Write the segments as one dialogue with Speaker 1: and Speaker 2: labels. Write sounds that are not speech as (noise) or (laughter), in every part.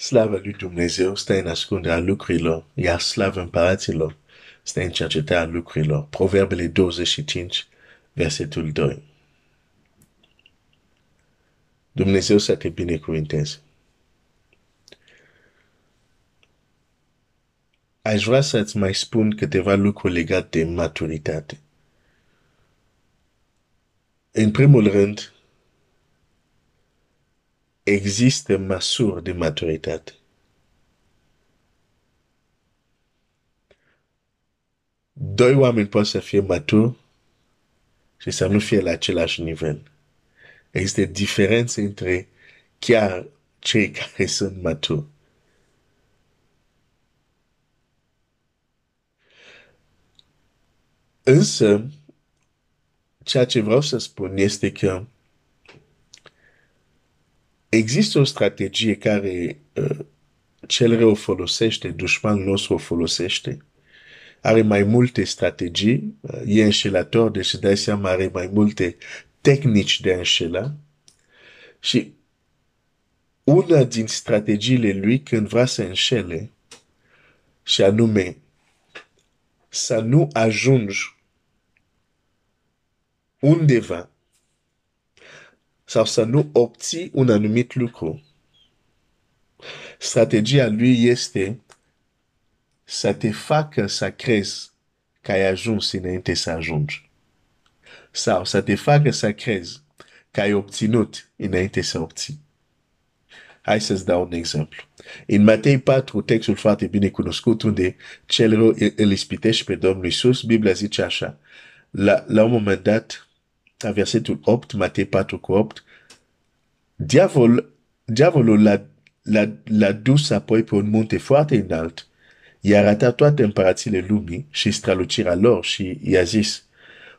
Speaker 1: Slavă lui Dumnezeu stă în ascunderea lucrurilor, iar slavă împăraților stă în cercetarea lucrurilor. Proverbele 25, versetul 2. Dumnezeu să te binecuvinteze. Aș vrea să-ți mai spun câteva lucruri legate de maturitate. În primul rând, există măsuri de maturitate. Doi oameni pot să fie maturi și să nu fie la același nivel. Există diferențe între chiar cei (laughs) care sunt maturi. Însă, ceea ce vreau să spun este că există o strategie care uh, cel rău folosește, dușmanul nostru o folosește. Are mai multe strategii, uh, e înșelător, deci dai seama are mai multe tehnici de a înșela. Și una din strategiile lui când vrea să înșele, și anume să nu ajungi undeva sau să nu obții un anumit lucru. Strategia lui este să te facă să crezi că ai ajuns înainte să ajungi. Sau să te facă să crezi că ai obținut înainte să obții. Hai să-ți dau un exemplu. În Matei 4, textul foarte bine cunoscut, unde cel rău îl ispitește pe Domnul Iisus, Biblia zice așa. La, la un moment dat, la versetul 8, Matei 4 cu 8, diavol, diavolul l-a, l-a, l-a dus apoi pe un munte foarte înalt, i-a arătat toate împărațiile lumii și strălucirea lor și i-a zis,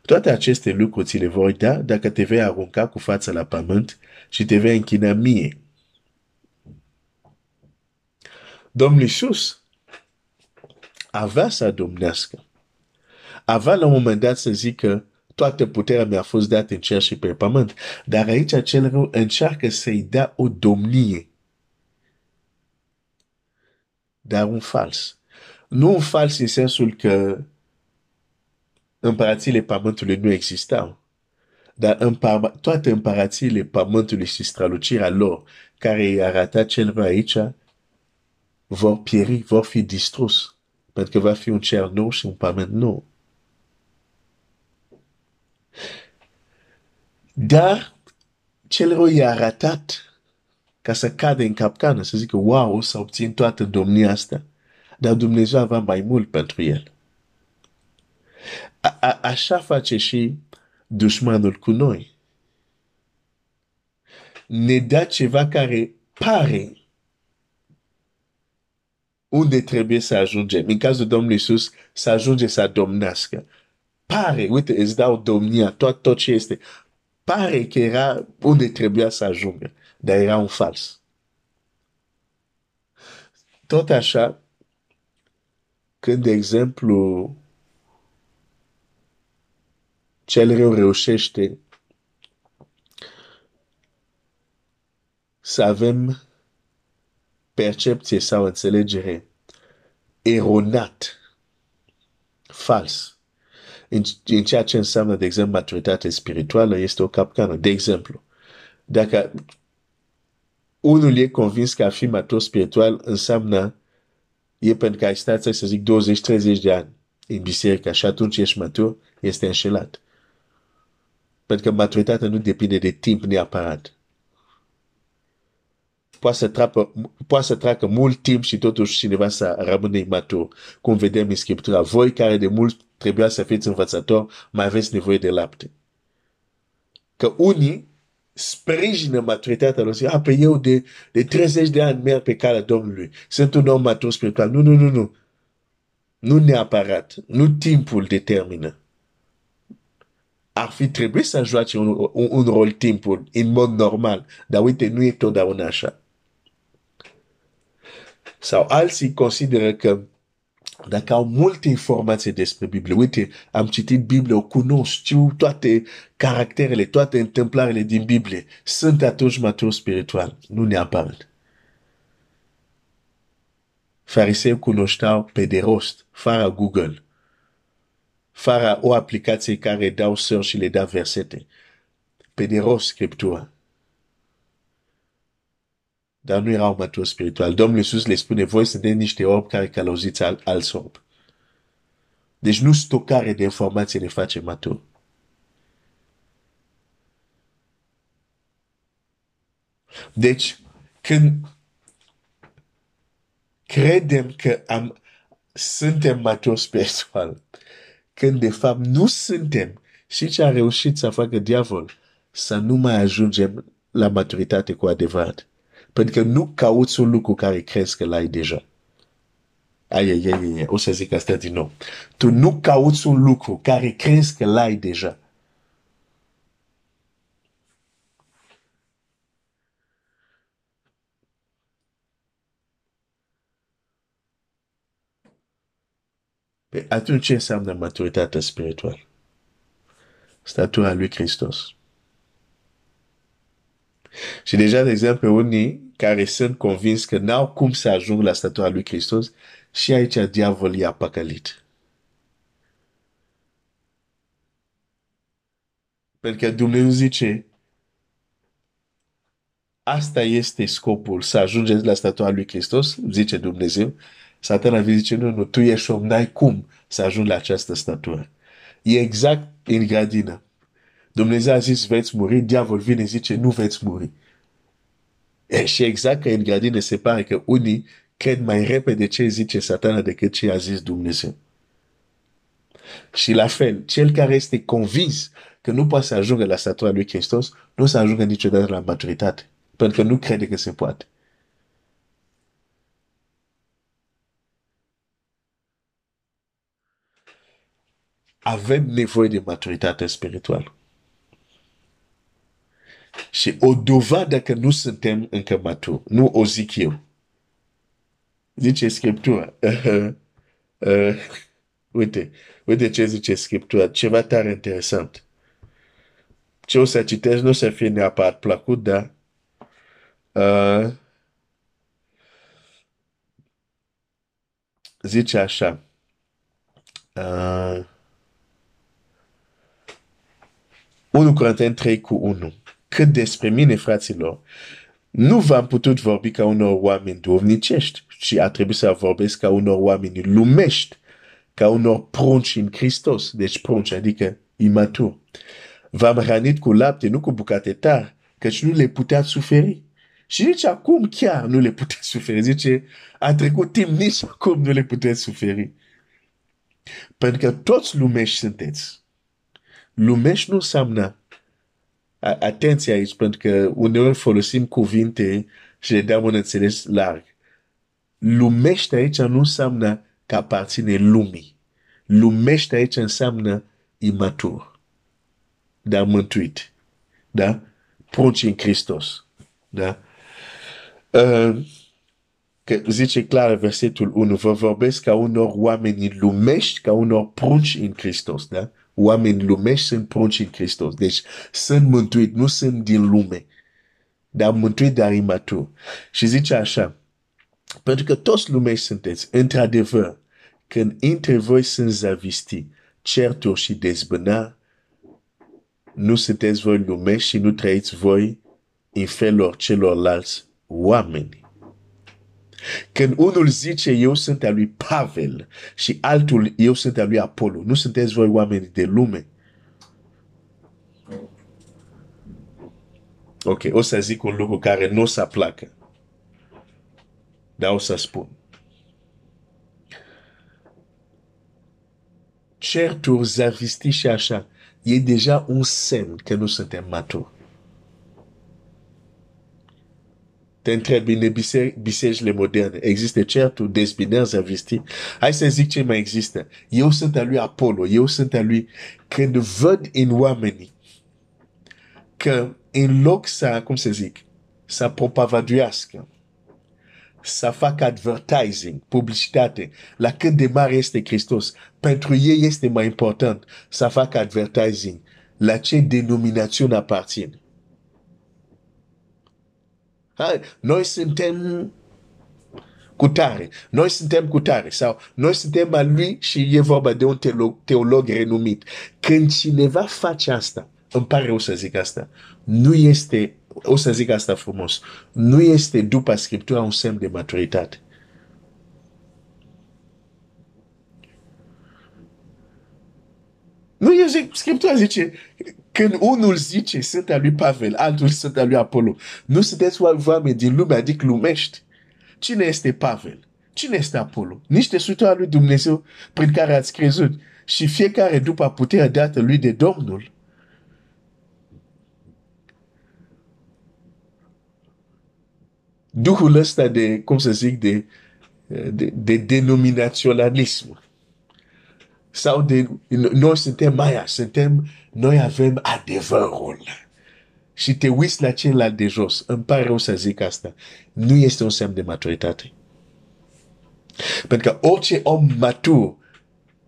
Speaker 1: toate aceste lucruri ți le voi da dacă te vei arunca cu fața la pământ și te vei închina mie. Domnul Iisus avea să domnească. Avea la un moment dat să zică, toată puterea mi-a fost dată în cer și pe pământ. Dar aici cel rău încearcă să-i dea o domnie. Dar un fals. Nu un fals în sensul că împărațiile pământului nu existau. Dar împar- toate împărațiile pământului și strălucirea lor, care i-a arătat cel rău aici, vor pieri, vor fi distrus. Pentru că va fi un cer nou și un pământ nou. Dar cel rău i-a arătat ca să cadă în capcană, să zică, wow, o să obțin toată domnia asta. Dar Dumnezeu avea mai mult pentru el. A, a, așa face și dușmanul cu noi. Ne dă ceva care pare unde trebuie să ajungem. În cazul Domnului Iisus, să ajunge să domnească. Pare, uite, îți dau domnia, tot, tot ce este pare că era unde trebuia să ajungă, dar era un fals. Tot așa, când, de exemplu, cel rău reușește să avem percepție sau înțelegere eronat, fals, în, în ceea ce înseamnă, de exemplu, maturitate spirituală, este o capcană. De exemplu, dacă unul e convins că a fi matur spiritual înseamnă e pentru că ai stat, să zic, 20-30 de ani în biserică și atunci ești matur, este înșelat. Pentru că maturitatea nu depinde de timp neapărat. Poate să, trapă, poate să treacă mult timp și totuși cineva să rămâne imatur. Cum vedem în Scriptura, voi care de mult trebuia să fiți învățător, mai aveți nevoie de lapte. Că unii sprijină maturitatea lor. A, pe eu de, de 30 de ani merg pe calea Domnului. Sunt un om matur spiritual. Nu, nu, nu, nu. Nu neapărat. Nu timpul determină. Ar fi trebuit să joace un, un, un rol timpul în mod normal. Dar uite, nu e totdeauna așa. Sau alții consideră că dacă au multe informații despre Biblie, uite, am citit Biblie, o cunosc, știu toate caracterele, toate întâmplarele din Biblie, sunt atunci matur spiritual, nu neapărat. farisei cunoșteau pe de rost, fără Google, fără o aplicație care dau search și le dau versete. Pe de rost Scriptura. Dar nu erau maturi spiritual. Domnul Iisus le spune, voi sunteți niște orbi care călăuziți al, alți orbi. Deci nu stocare de informații ne face matur. Deci, când credem că am, suntem maturi spiritual, când de fapt nu suntem, și ce a reușit să facă diavol, să nu mai ajungem la maturitate cu adevărat. Pentru că nu cauți un lucru care crezi că l-ai deja. Ai, ai, ai, ai, o să zic asta din nou. Tu nu cauți un lucru care crezi că l-ai deja. Pe atunci ce înseamnă maturitatea spirituală? Statura lui Hristos. Și deja, de exemplu, unii care sunt convins că n-au cum să ajung la statura lui Hristos, și aici diavolul i-a păcălit. Pentru că Dumnezeu zice, asta este scopul, să ajungeți la statura lui Hristos, zice Dumnezeu. Satana vine zice, nu, nu, tu ești om, n-ai cum să ajungi la această statură. E exact în gradină. Dumnezeu a zis, veți muri, diavol vine zice, nu veți muri. E, și exact ca în gradină se pare că unii cred mai repede ce zice satana decât ce a zis Dumnezeu. Și la fel, cel care este convins că nu poate să ajungă la statura lui Hristos, nu să ajungă niciodată la maturitate. Pentru că nu crede că se poate. Avem nevoie de maturitate spirituală. Și o dovadă că nu suntem încă maturi. Nu o zic eu. Zice Scriptura. Uh, uh, uite, uite ce zice Scriptura. Ceva tare interesant. Ce o să citești nu o să fie neapărat plăcut, dar uh, zice așa. Uh, 1 Corinteni 3 cu 1. Cât despre mine, fraților, nu v-am putut vorbi ca unor oameni dovnicești, ci a trebuit să vorbesc ca unor oameni lumești, ca unor prunci în Hristos, deci prunci, adică imatur. V-am hranit cu lapte, nu cu bucate tari, căci nu le puteați suferi. Și nici acum chiar nu le puteți suferi. Zice, a trecut timp, nici acum nu le puteți suferi. Pentru că toți lumești sunteți. Lumești nu înseamnă atenție aici, pentru că uneori folosim cuvinte și le dăm un înțeles larg. Lumește aici nu înseamnă că aparține lumii. Lumește aici înseamnă imatur. Dar mântuit. Da? Prunci în Hristos. Da? Uh, că zice clar versetul 1, vă vorbesc ca unor oameni lumești, ca unor prunci în Hristos. Da? Oameni lumești sunt prunci în Hristos. Deci sunt mântuit, nu sunt din lume. Dar mântuit, dar imatur. Și zice așa, pentru că toți lumești sunteți, într-adevăr, când între voi sunt zavisti, certuri și dezbâna, nu sunteți voi lumești și nu trăiți voi în felul celorlalți oameni. Când unul zice eu sunt al lui Pavel și altul eu sunt al lui Apollo, nu sunteți voi oameni de lume. Ok, o să zic un lucru care nu o să placă. Dar o să spun. Certuri, zavisti și așa, e deja un semn că nu suntem maturi. Te întrebi în bisericile moderne, există certul, dezbinări, investi? Hai să zic ce mai există. Eu sunt al lui Apollo, eu sunt al lui... Când văd în oamenii că în loc să, cum să zic, să propavanduiască, să facă advertising, publicitate, la cât de mare este Hristos, pentru ei este mai important. Să facă advertising. La ce denominațiune aparțin. Noi suntem cu tare, noi suntem cu tare sau noi suntem a lui și e vorba de un teolog, teolog renumit. Când cineva face asta, îmi pare rău să zic asta, nu este, o să zic asta frumos, nu este după Scriptura un semn de maturitate. Nu, eu zic, Scriptura zice, când unul zice sunt al lui Pavel, altul sunt al lui Apollo, nu sunteți oameni din lume, adică lumești. Cine este Pavel? Cine este Apollo? Niște sute al lui Dumnezeu prin care ați crezut și fiecare după puterea dată lui de Domnul. Duhul ăsta de, cum să zic, de, de, de denominaționalism sau de, noi suntem mai suntem, noi avem adevărul. Și te uiți la celălalt de jos. Îmi pare rău să zic asta. Nu este un semn de maturitate. Pentru că orice om matur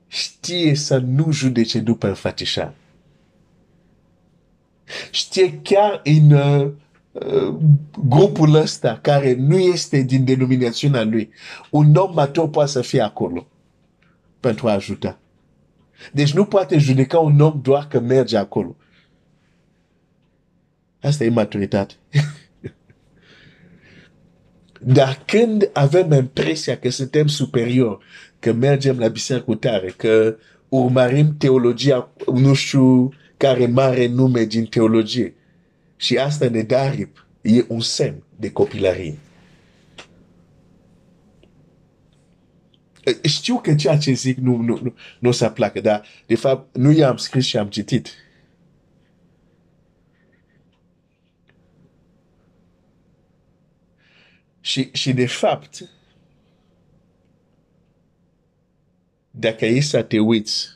Speaker 1: știe să nu judece după înfățișare. Știe chiar în uh, uh, grupul ăsta care nu este din denominațiunea lui, un om matur poate să fie acolo pentru a ajuta. Deci nu poate judeca un om doar că merge acolo. Asta e maturitate. (laughs) Dar când avem impresia că suntem superior, că mergem la biserică tare, că urmărim teologia, nu știu care mare nume din teologie, și asta ne dă aripi, e un semn de copilărie. Știu că ceea ce zic nu, nu, nu, nu o să placă, dar de fapt nu i-am scris și am citit. Și, și de fapt, dacă e să te uiți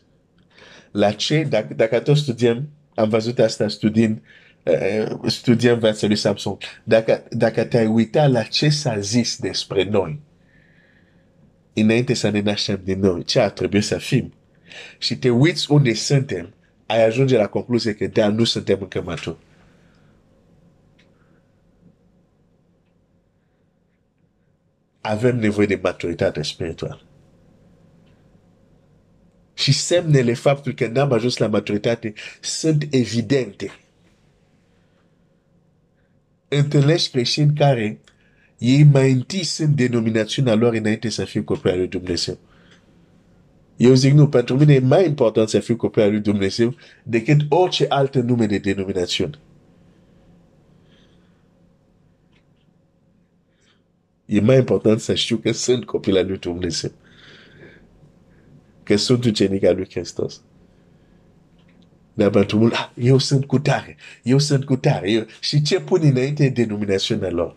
Speaker 1: la ce, dacă, dacă tot studiem, am văzut asta studiind, uh, studiem viața lui Samson, dacă, dacă te-ai uitat la ce s-a zis despre noi, înainte să ne naștem din nou, ce ar trebui să fim. Și te uiți unde suntem, ai ajunge la concluzie că da, nu suntem încă maturi. Avem nevoie de maturitate spirituală. Și semnele faptul că n-am ajuns la maturitate sunt evidente. Întâlnești creștini care ei mai întâi sunt denominațiunea lor înainte să fie copii al lui Dumnezeu. Eu zic nu, pentru mine e mai important să fiu copil al lui Dumnezeu decât orice altă nume de denominațiune. E mai important să știu că sunt copil al lui Dumnezeu. Că sunt ucenic al lui Hristos. Dar pentru mult, ah, eu sunt cu tare, eu sunt cu tare. Eu... Și ce pun înainte denominațiunea lor?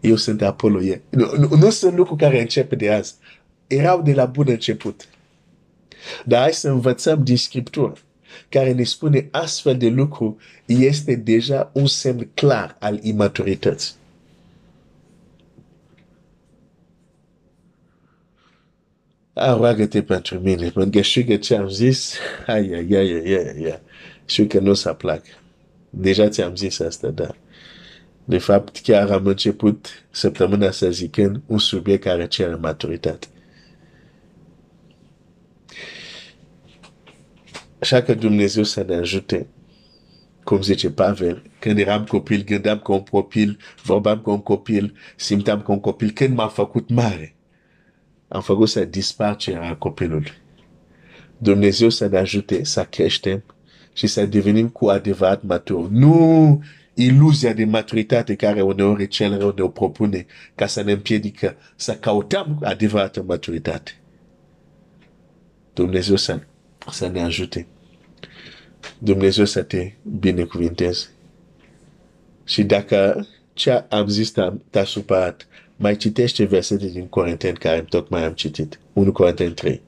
Speaker 1: Eu sunt Apollo. Nu, nu, nu sunt lucruri care încep de azi. Erau de la bun început. Dar hai să învățăm din Scriptură care ne spune astfel de lucru este deja un semn clar al imaturității. A, roagă-te pentru mine, pentru că știu că ce am zis, ai, ai, ai, ai, ai, ai. știu că nu o să placă. Deja ți-am zis asta, dar de fapt, chiar am început săptămâna să zicând un subiect care cere maturitate. Așa că Dumnezeu să ne ajute, cum zice Pavel, când eram copil, gândeam ca un copil, vorbeam ca un copil, simteam ca un copil. Când m-am făcut mare, am făcut să dispar ce era copilul. Dumnezeu să ne ajute să creștem și să devenim cu adevărat maturi. Nu iluzia de maturitate care uneori cel rău ne-o propune ca să ne împiedică să căutăm adevărată maturitate. Dumnezeu să, să ne ajute. Dumnezeu să te binecuvinteze. Și dacă ce am zis te-a supărat, mai citește versete din Corinteni care tocmai am citit. 1 Corinteni 3.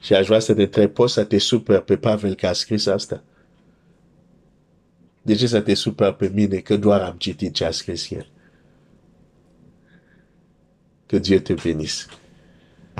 Speaker 1: Și aș vrea să te întreb, poți să te super pe Pavel că a scris asta? De ce să te supăr pe mine că doar am citit ce a scris el? Que Dieu te bénisse.